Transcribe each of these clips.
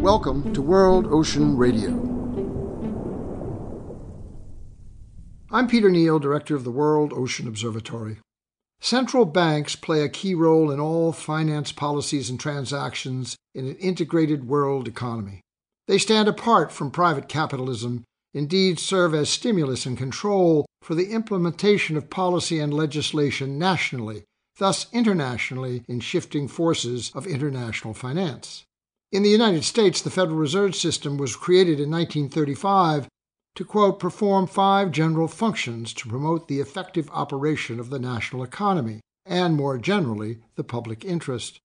Welcome to World Ocean Radio. I'm Peter Neill, Director of the World Ocean Observatory. Central banks play a key role in all finance policies and transactions in an integrated world economy. They stand apart from private capitalism, indeed, serve as stimulus and control for the implementation of policy and legislation nationally, thus internationally in shifting forces of international finance. In the United States, the Federal Reserve System was created in 1935 to, quote, perform five general functions to promote the effective operation of the national economy and, more generally, the public interest.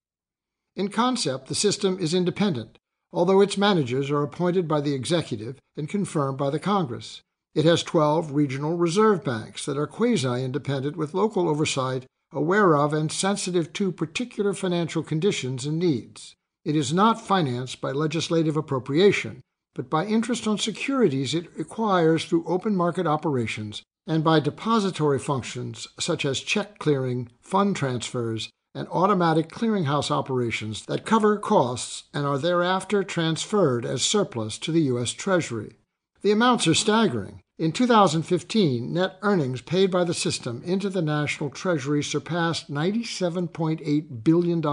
In concept, the system is independent, although its managers are appointed by the executive and confirmed by the Congress. It has 12 regional reserve banks that are quasi independent with local oversight, aware of and sensitive to particular financial conditions and needs. It is not financed by legislative appropriation, but by interest on securities it acquires through open market operations and by depository functions such as check clearing, fund transfers, and automatic clearinghouse operations that cover costs and are thereafter transferred as surplus to the U.S. Treasury. The amounts are staggering. In 2015, net earnings paid by the system into the national treasury surpassed $97.8 billion,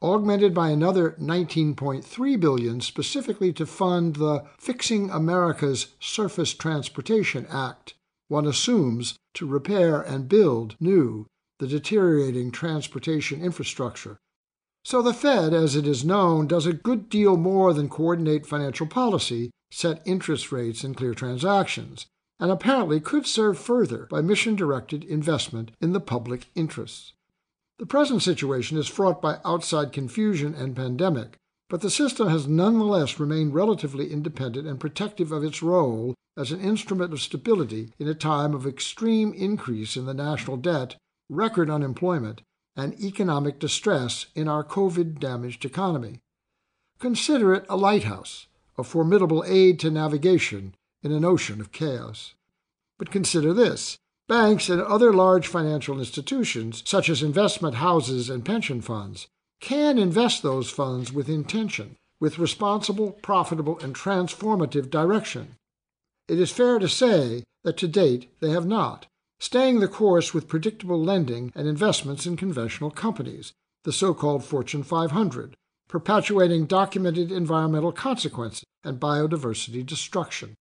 augmented by another 19.3 billion specifically to fund the Fixing America's Surface Transportation Act, one assumes to repair and build new the deteriorating transportation infrastructure. So the Fed, as it is known, does a good deal more than coordinate financial policy, set interest rates, and clear transactions, and apparently could serve further by mission directed investment in the public interests. The present situation is fraught by outside confusion and pandemic, but the system has nonetheless remained relatively independent and protective of its role as an instrument of stability in a time of extreme increase in the national debt, record unemployment, and economic distress in our COVID damaged economy. Consider it a lighthouse, a formidable aid to navigation in an ocean of chaos. But consider this Banks and other large financial institutions, such as investment houses and pension funds, can invest those funds with intention, with responsible, profitable, and transformative direction. It is fair to say that to date they have not, staying the course with predictable lending and investments in conventional companies, the so called Fortune 500, perpetuating documented environmental consequences and biodiversity destruction.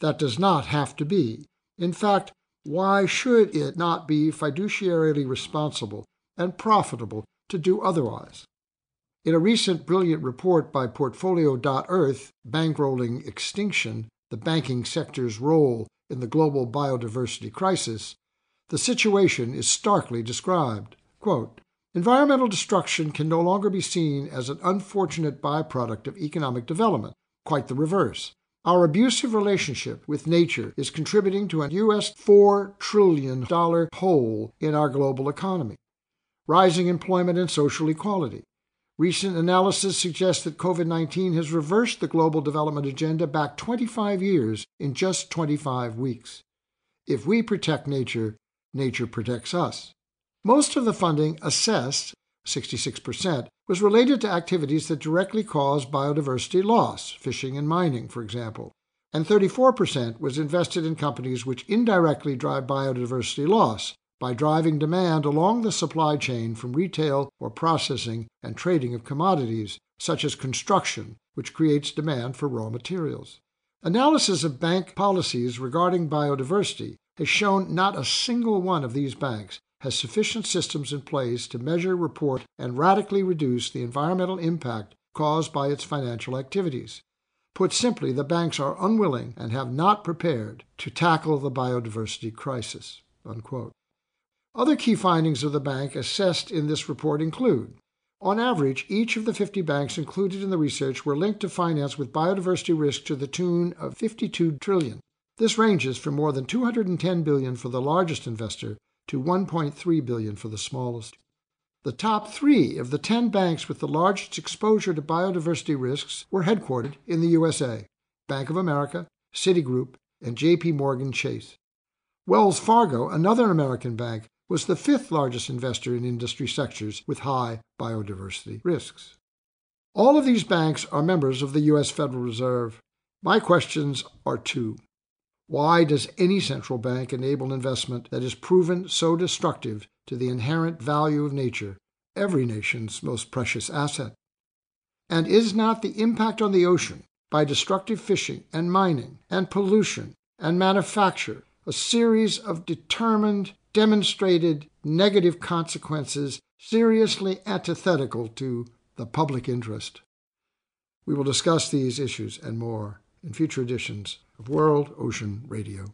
That does not have to be. In fact, why should it not be fiduciarily responsible and profitable to do otherwise? In a recent brilliant report by Portfolio.earth, Bankrolling Extinction, the banking sector's role in the global biodiversity crisis, the situation is starkly described. Quote, Environmental destruction can no longer be seen as an unfortunate byproduct of economic development, quite the reverse. Our abusive relationship with nature is contributing to a US $4 trillion hole in our global economy, rising employment and social equality. Recent analysis suggests that COVID 19 has reversed the global development agenda back 25 years in just 25 weeks. If we protect nature, nature protects us. Most of the funding assessed 66%, was related to activities that directly cause biodiversity loss, fishing and mining, for example, and 34% was invested in companies which indirectly drive biodiversity loss by driving demand along the supply chain from retail or processing and trading of commodities, such as construction, which creates demand for raw materials. Analysis of bank policies regarding biodiversity has shown not a single one of these banks has sufficient systems in place to measure, report, and radically reduce the environmental impact caused by its financial activities. Put simply, the banks are unwilling and have not prepared to tackle the biodiversity crisis. Unquote. Other key findings of the bank assessed in this report include on average, each of the 50 banks included in the research were linked to finance with biodiversity risk to the tune of 52 trillion. This ranges from more than 210 billion for the largest investor to 1.3 billion for the smallest. The top 3 of the 10 banks with the largest exposure to biodiversity risks were headquartered in the USA: Bank of America, Citigroup, and JP Morgan Chase. Wells Fargo, another American bank, was the fifth largest investor in industry sectors with high biodiversity risks. All of these banks are members of the U.S. Federal Reserve. My questions are two. Why does any central bank enable investment that is proven so destructive to the inherent value of nature, every nation's most precious asset? And is not the impact on the ocean by destructive fishing and mining and pollution and manufacture a series of determined, demonstrated negative consequences seriously antithetical to the public interest? We will discuss these issues and more in future editions of World Ocean Radio.